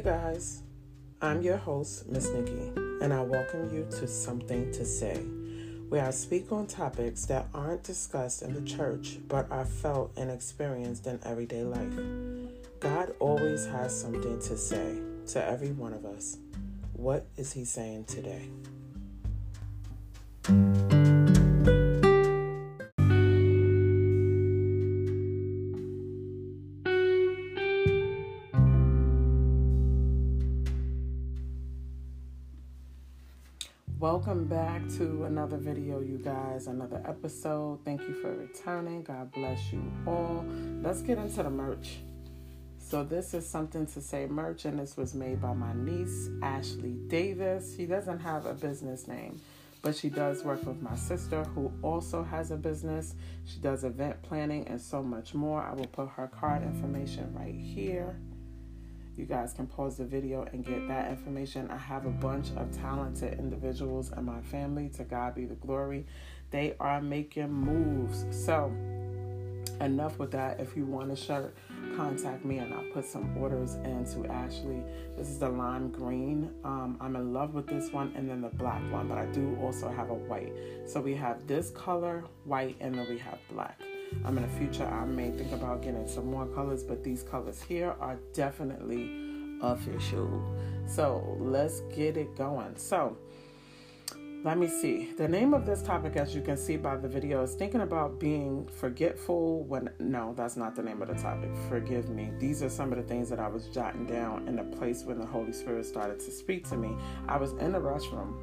Hey guys, I'm your mm-hmm. host, Miss Nikki, and I welcome you to Something to Say, where I speak on topics that aren't discussed in the church but are felt and experienced in everyday life. God always has something to say to every one of us. What is He saying today? Welcome back to another video, you guys, another episode. Thank you for returning. God bless you all. Let's get into the merch. So, this is something to say merch, and this was made by my niece, Ashley Davis. She doesn't have a business name, but she does work with my sister, who also has a business. She does event planning and so much more. I will put her card information right here. You guys can pause the video and get that information. I have a bunch of talented individuals in my family. To God be the glory. They are making moves. So, enough with that. If you want a shirt, contact me and I'll put some orders into Ashley. This is the lime green. Um, I'm in love with this one and then the black one, but I do also have a white. So we have this color, white, and then we have black. Um, in the future, I may think about getting some more colors, but these colors here are definitely official. So let's get it going. So let me see. The name of this topic, as you can see by the video, is thinking about being forgetful when. No, that's not the name of the topic. Forgive me. These are some of the things that I was jotting down in a place when the Holy Spirit started to speak to me. I was in the restroom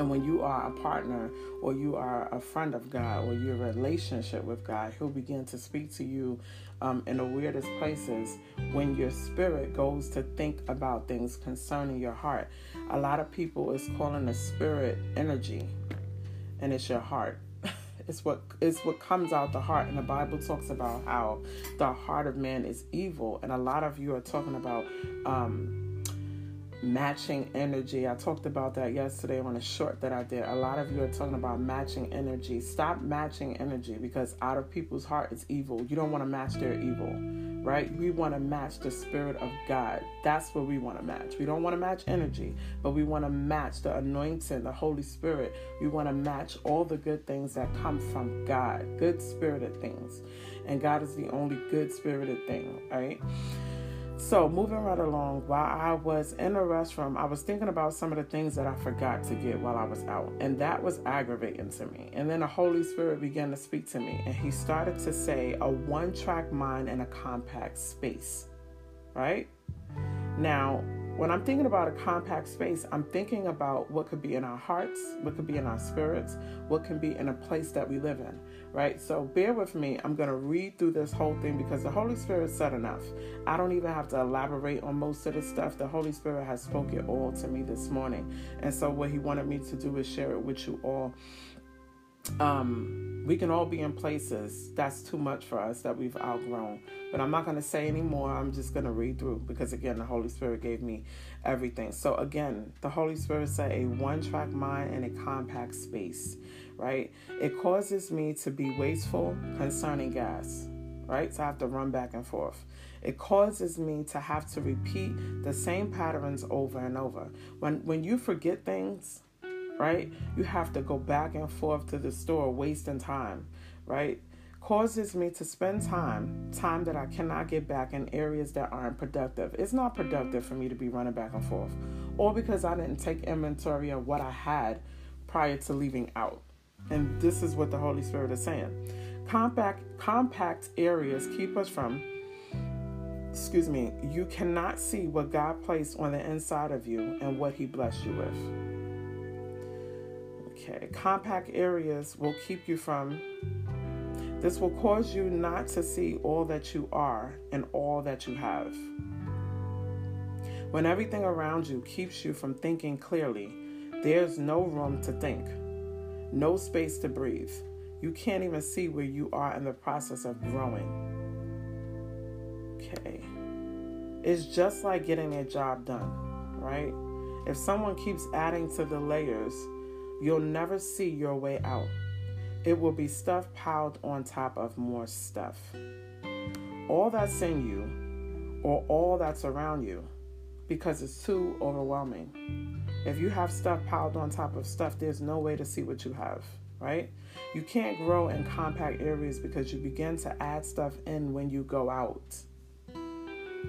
and when you are a partner or you are a friend of God or you're a relationship with God, He'll begin to speak to you um, in the weirdest places when your spirit goes to think about things concerning your heart. A lot of people is calling the spirit energy, and it's your heart. It's what it's what comes out the heart, and the Bible talks about how the heart of man is evil, and a lot of you are talking about um, matching energy. I talked about that yesterday on a short that I did. A lot of you are talking about matching energy. Stop matching energy because out of people's heart is evil. You don't want to match their evil, right? We want to match the spirit of God. That's what we want to match. We don't want to match energy, but we want to match the anointing, the Holy Spirit. We want to match all the good things that come from God, good spirited things. And God is the only good spirited thing, right? So, moving right along, while I was in the restroom, I was thinking about some of the things that I forgot to get while I was out, and that was aggravating to me. And then the Holy Spirit began to speak to me, and He started to say, a one track mind in a compact space, right? Now, when I'm thinking about a compact space, I'm thinking about what could be in our hearts, what could be in our spirits, what can be in a place that we live in, right? So bear with me. I'm going to read through this whole thing because the Holy Spirit said enough. I don't even have to elaborate on most of the stuff. The Holy Spirit has spoken all to me this morning. And so what he wanted me to do is share it with you all um, we can all be in places that's too much for us that we've outgrown. But I'm not going to say anymore. I'm just going to read through because, again, the Holy Spirit gave me everything. So, again, the Holy Spirit said a one track mind and a compact space, right? It causes me to be wasteful concerning gas, right? So I have to run back and forth. It causes me to have to repeat the same patterns over and over. When when you forget things, right? You have to go back and forth to the store, wasting time, right? Causes me to spend time, time that I cannot get back in areas that aren't productive. It's not productive for me to be running back and forth, or because I didn't take inventory of what I had prior to leaving out. And this is what the Holy Spirit is saying. Compact, compact areas keep us from excuse me, you cannot see what God placed on the inside of you and what He blessed you with. Okay, compact areas will keep you from. This will cause you not to see all that you are and all that you have. When everything around you keeps you from thinking clearly, there's no room to think, no space to breathe. You can't even see where you are in the process of growing. Okay. It's just like getting a job done, right? If someone keeps adding to the layers, You'll never see your way out. It will be stuff piled on top of more stuff. All that's in you, or all that's around you, because it's too overwhelming. If you have stuff piled on top of stuff, there's no way to see what you have, right? You can't grow in compact areas because you begin to add stuff in when you go out.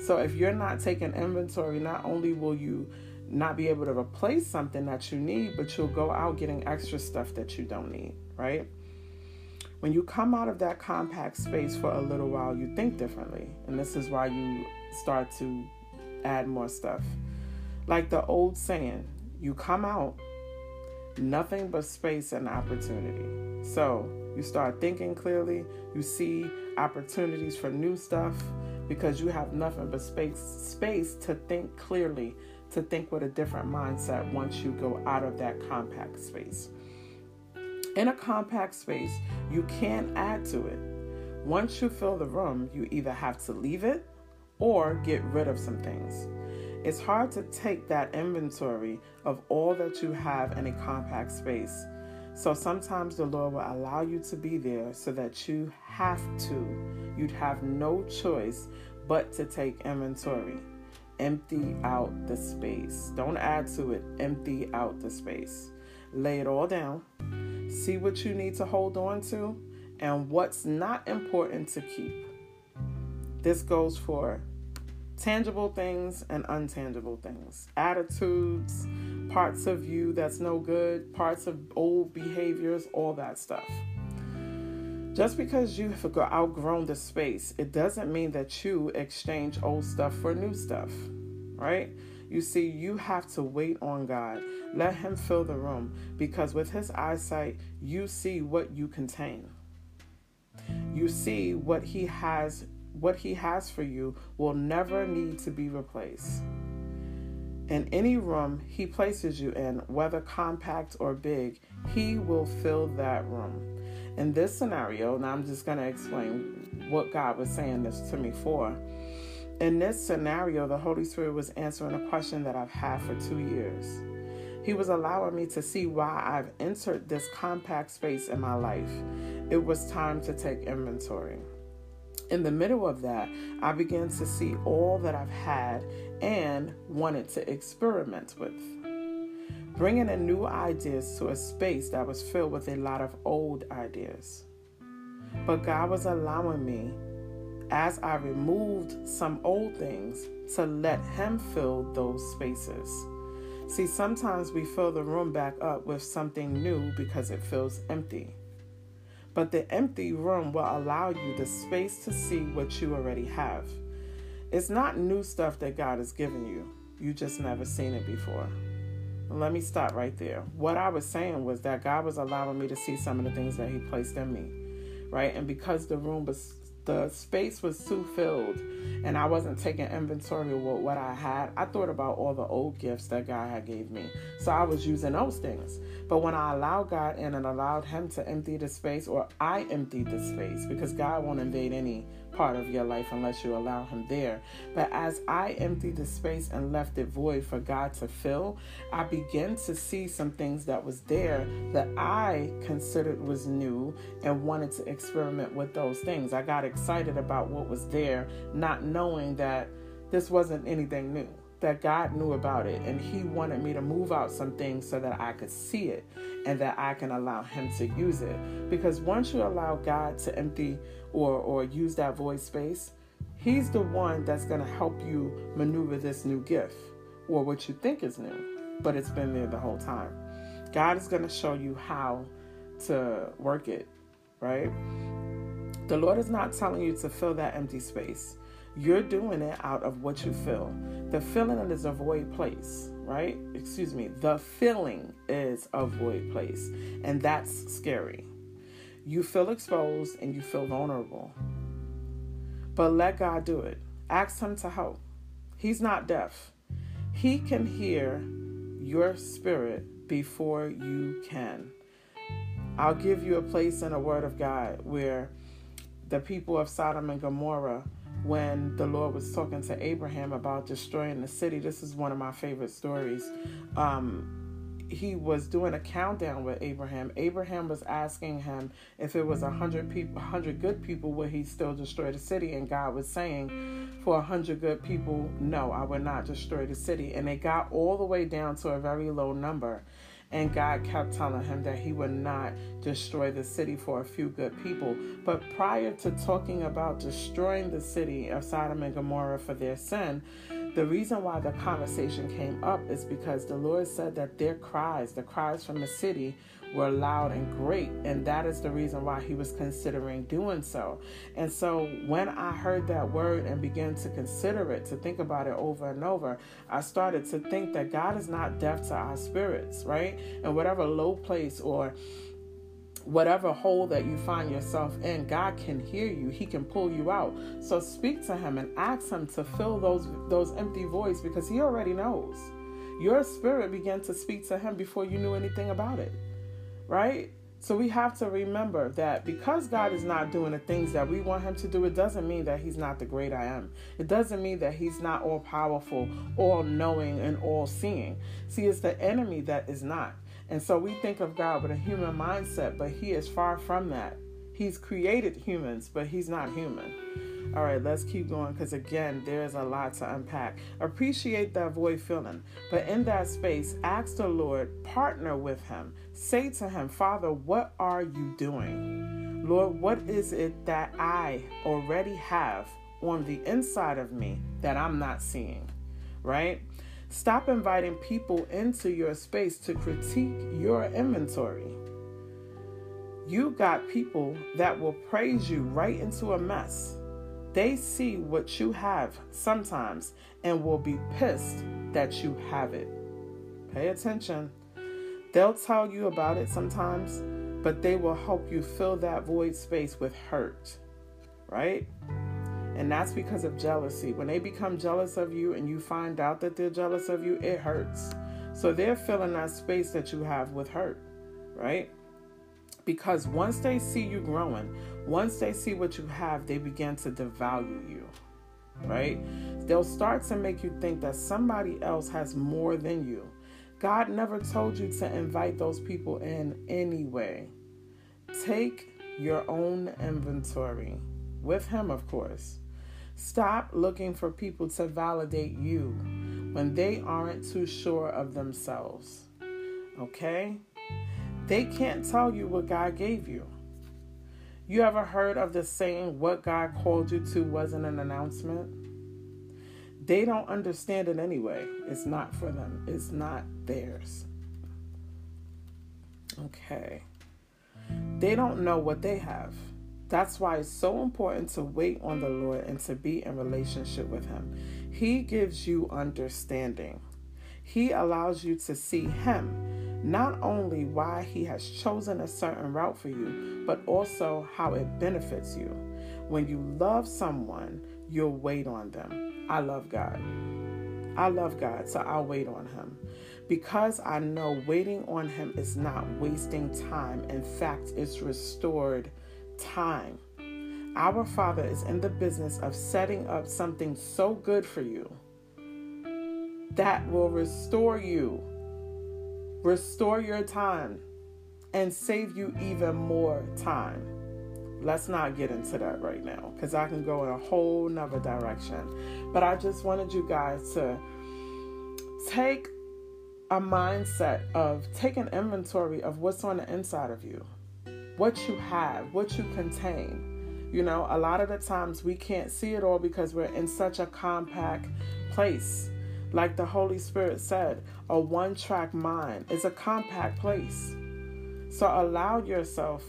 So if you're not taking inventory, not only will you not be able to replace something that you need, but you'll go out getting extra stuff that you don't need, right? When you come out of that compact space for a little while, you think differently. And this is why you start to add more stuff. Like the old saying, you come out nothing but space and opportunity. So you start thinking clearly, you see opportunities for new stuff because you have nothing but space space to think clearly, to think with a different mindset once you go out of that compact space. In a compact space, you can't add to it. Once you fill the room, you either have to leave it or get rid of some things. It's hard to take that inventory of all that you have in a compact space. So sometimes the Lord will allow you to be there so that you have to, you'd have no choice but to take inventory. Empty out the space. Don't add to it, empty out the space. Lay it all down. See what you need to hold on to and what's not important to keep. This goes for tangible things and untangible things, attitudes, parts of you that's no good, parts of old behaviors, all that stuff. Just because you have outgrown the space, it doesn't mean that you exchange old stuff for new stuff, right? You see, you have to wait on God. Let Him fill the room because with His eyesight, you see what you contain. You see what He has what He has for you will never need to be replaced. In any room He places you in, whether compact or big, He will fill that room. In this scenario, now I'm just going to explain what God was saying this to me for. In this scenario, the Holy Spirit was answering a question that I've had for two years. He was allowing me to see why I've entered this compact space in my life. It was time to take inventory in the middle of that, I began to see all that I've had and wanted to experiment with. Bringing in new ideas to a space that was filled with a lot of old ideas. But God was allowing me, as I removed some old things, to let Him fill those spaces. See, sometimes we fill the room back up with something new because it feels empty. But the empty room will allow you the space to see what you already have. It's not new stuff that God has given you, you just never seen it before. Let me stop right there. What I was saying was that God was allowing me to see some of the things that He placed in me, right? And because the room was the space was too filled and I wasn't taking inventory of what I had, I thought about all the old gifts that God had gave me. So I was using those things. But when I allowed God in and allowed him to empty the space or I emptied the space because God won't invade any part of your life unless you allow Him there. But as I emptied the space and left it void for God to fill, I began to see some things that was there that I considered was new and wanted to experiment with those things. I got excited about what was there, not knowing that this wasn't anything new that God knew about it and He wanted me to move out some things so that I could see it and that I can allow Him to use it. Because once you allow God to empty or, or use that void space, He's the one that's going to help you maneuver this new gift or what you think is new, but it's been there the whole time. God is going to show you how to work it, right? The Lord is not telling you to fill that empty space. You're doing it out of what you feel. The feeling is a void place, right? Excuse me. The feeling is a void place, and that's scary. You feel exposed and you feel vulnerable. But let God do it. Ask Him to help. He's not deaf, He can hear your spirit before you can. I'll give you a place in the Word of God where the people of Sodom and Gomorrah when the Lord was talking to Abraham about destroying the city. This is one of my favorite stories. Um, he was doing a countdown with Abraham, Abraham was asking him if it was a hundred people, hundred good people, would he still destroy the city? And God was saying, for a hundred good people, no, I would not destroy the city. And they got all the way down to a very low number. And God kept telling him that he would not destroy the city for a few good people. But prior to talking about destroying the city of Sodom and Gomorrah for their sin, the reason why the conversation came up is because the Lord said that their cries, the cries from the city, were loud and great, and that is the reason why he was considering doing so. And so, when I heard that word and began to consider it, to think about it over and over, I started to think that God is not deaf to our spirits, right? And whatever low place or whatever hole that you find yourself in, God can hear you. He can pull you out. So speak to him and ask him to fill those those empty voids because he already knows. Your spirit began to speak to him before you knew anything about it. Right? So we have to remember that because God is not doing the things that we want him to do, it doesn't mean that he's not the great I am. It doesn't mean that he's not all powerful, all knowing, and all seeing. See, it's the enemy that is not. And so we think of God with a human mindset, but He is far from that. He's created humans, but He's not human. All right, let's keep going because again, there's a lot to unpack. Appreciate that void feeling, but in that space, ask the Lord, partner with Him. Say to Him, Father, what are you doing? Lord, what is it that I already have on the inside of me that I'm not seeing? Right? Stop inviting people into your space to critique your inventory. You got people that will praise you right into a mess. They see what you have sometimes and will be pissed that you have it. Pay attention. They'll tell you about it sometimes, but they will help you fill that void space with hurt, right? And that's because of jealousy. When they become jealous of you and you find out that they're jealous of you, it hurts. So they're filling that space that you have with hurt, right? Because once they see you growing, once they see what you have, they begin to devalue you, right? They'll start to make you think that somebody else has more than you. God never told you to invite those people in anyway. Take your own inventory with Him, of course. Stop looking for people to validate you when they aren't too sure of themselves. Okay? They can't tell you what God gave you. You ever heard of the saying, what God called you to wasn't an announcement? They don't understand it anyway. It's not for them, it's not theirs. Okay. They don't know what they have. That's why it's so important to wait on the Lord and to be in relationship with Him. He gives you understanding. He allows you to see Him, not only why He has chosen a certain route for you, but also how it benefits you. When you love someone, you'll wait on them. I love God. I love God, so I'll wait on Him. Because I know waiting on Him is not wasting time. In fact, it's restored time. Our Father is in the business of setting up something so good for you that will restore you, restore your time, and save you even more time. Let's not get into that right now because I can go in a whole nother direction. But I just wanted you guys to take a mindset of take an inventory of what's on the inside of you what you have, what you contain. You know, a lot of the times we can't see it all because we're in such a compact place. Like the Holy Spirit said, a one track mind is a compact place. So allow yourself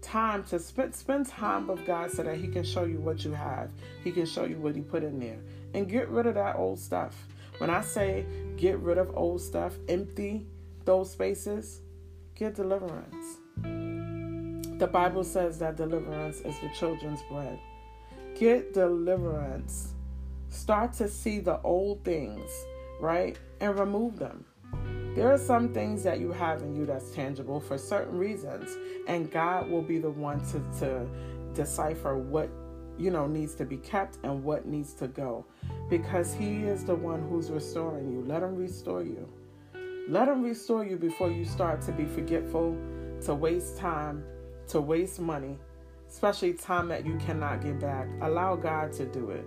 time to spend spend time with God so that He can show you what you have. He can show you what He put in there. And get rid of that old stuff. When I say get rid of old stuff, empty those spaces, get deliverance. The Bible says that deliverance is the children's bread. Get deliverance. Start to see the old things, right? And remove them. There are some things that you have in you that's tangible for certain reasons, and God will be the one to, to decipher what you know needs to be kept and what needs to go because he is the one who's restoring you let him restore you Let Him restore you before you start to be forgetful, to waste time, to waste money, especially time that you cannot get back. Allow God to do it.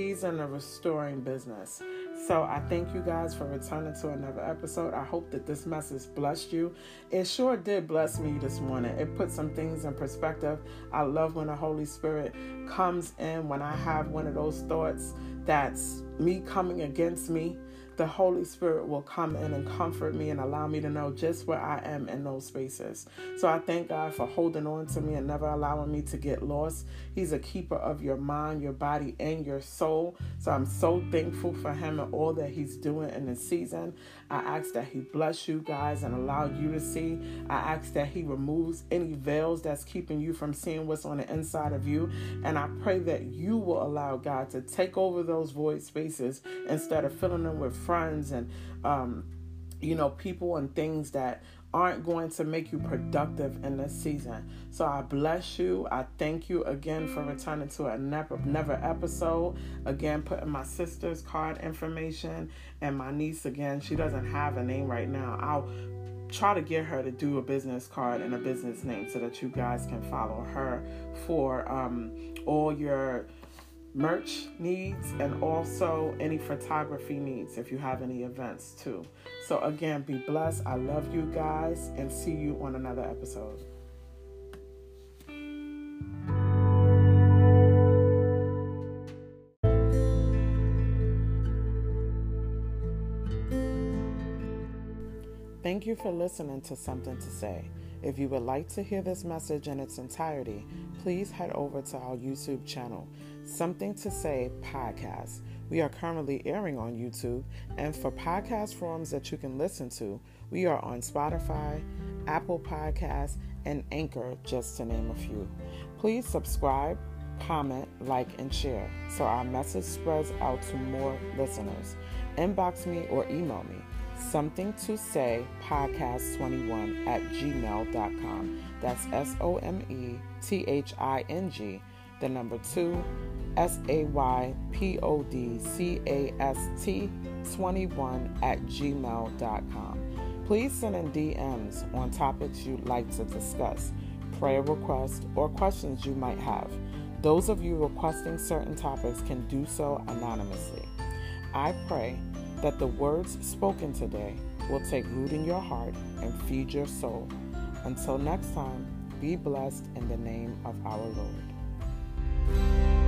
He's in the restoring business. So I thank you guys for returning to another episode. I hope that this message blessed you. It sure did bless me this morning. It put some things in perspective. I love when the Holy Spirit comes in when I have one of those thoughts that's me coming against me the Holy Spirit will come in and comfort me and allow me to know just where I am in those spaces. So I thank God for holding on to me and never allowing me to get lost. He's a keeper of your mind, your body, and your soul. So I'm so thankful for Him and all that He's doing in this season. I ask that He bless you guys and allow you to see. I ask that He removes any veils that's keeping you from seeing what's on the inside of you. And I pray that you will allow God to take over those void spaces instead of filling them with friends and um, you know people and things that aren't going to make you productive in this season. So I bless you. I thank you again for returning to another never episode. Again, putting my sister's card information and my niece again. She doesn't have a name right now. I'll try to get her to do a business card and a business name so that you guys can follow her for um, all your merch needs and also any photography needs if you have any events too. So, again, be blessed. I love you guys and see you on another episode. Thank you for listening to Something to Say. If you would like to hear this message in its entirety, please head over to our YouTube channel, Something to Say Podcast. We are currently airing on YouTube, and for podcast forums that you can listen to, we are on Spotify, Apple Podcasts, and Anchor, just to name a few. Please subscribe, comment, like, and share so our message spreads out to more listeners. Inbox me or email me something to say podcast 21 at gmail.com. That's S O M E T H I N G, the number two, S A Y P O D C A S T 21 at gmail.com. Please send in DMs on topics you'd like to discuss, prayer requests, or questions you might have. Those of you requesting certain topics can do so anonymously. I pray that the words spoken today will take root in your heart and feed your soul. Until next time, be blessed in the name of our Lord.